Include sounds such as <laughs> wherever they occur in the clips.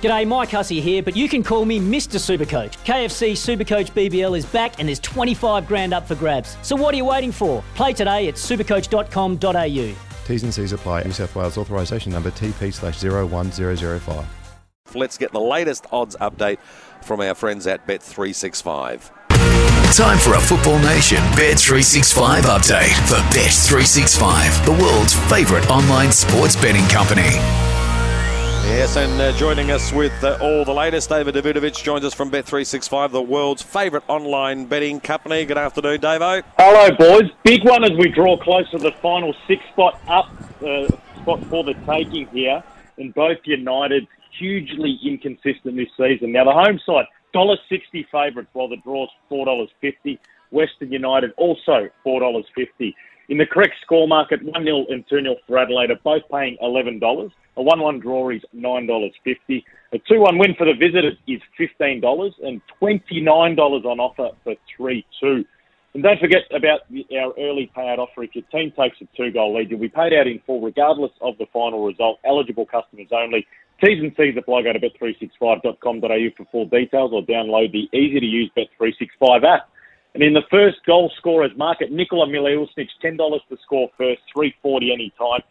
G'day, Mike Hussey here, but you can call me Mr. Supercoach. KFC Supercoach BBL is back and there's 25 grand up for grabs. So what are you waiting for? Play today at supercoach.com.au. T's and C's apply. New South Wales authorisation number TP slash 01005. Let's get the latest odds update from our friends at Bet365. Time for a Football Nation Bet365 update for Bet365, the world's favourite online sports betting company. Yes, and uh, joining us with uh, all the latest, David Davidovich joins us from Bet365, the world's favourite online betting company. Good afternoon, Davo. Hello, boys. Big one as we draw close to the final six spot up uh, spot for the taking here. And both United hugely inconsistent this season. Now the home side dollar sixty favourites, while the draw's four dollars fifty. Western United also four dollars fifty. In the correct score market, 1 0 and 2 0 for Adelaide are both paying $11. A 1 1 draw is $9.50. A 2 1 win for the visitors is $15 and $29 on offer for 3 2. And don't forget about our early payout offer. If your team takes a two goal lead, you'll be paid out in full regardless of the final result. Eligible customers only. T's and C's apply. Go to bet365.com.au for full details or download the easy to use Bet365 app. And in the first goal scorers market, Nikola Mileusnic, $10 to score first, 340 any time.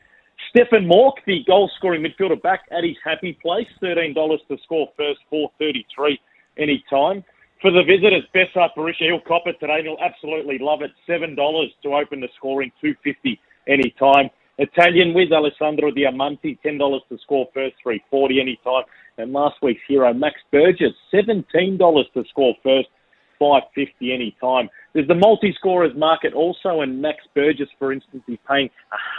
Stefan Mauk, the goal scoring midfielder back at his happy place, $13 to score first, 433 any time. For the visitors, Besar Berisha, he'll cop it today. He'll absolutely love it. $7 to open the scoring, 250 any time. Italian with Alessandro Diamanti, $10 to score first, 340 any time. And last week's hero, Max Burgess, $17 to score first, 550 any time. There's the multi-scorers market also, and Max Burgess, for instance, is paying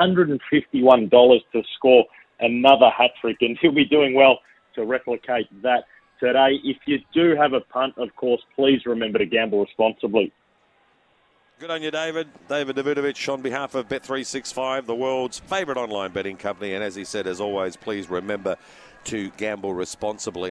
$151 to score another hat trick, and <laughs> he'll be doing well to replicate that today. If you do have a punt, of course, please remember to gamble responsibly. Good on you, David. David Davidovich on behalf of Bet365, the world's favourite online betting company. And as he said, as always, please remember to gamble responsibly.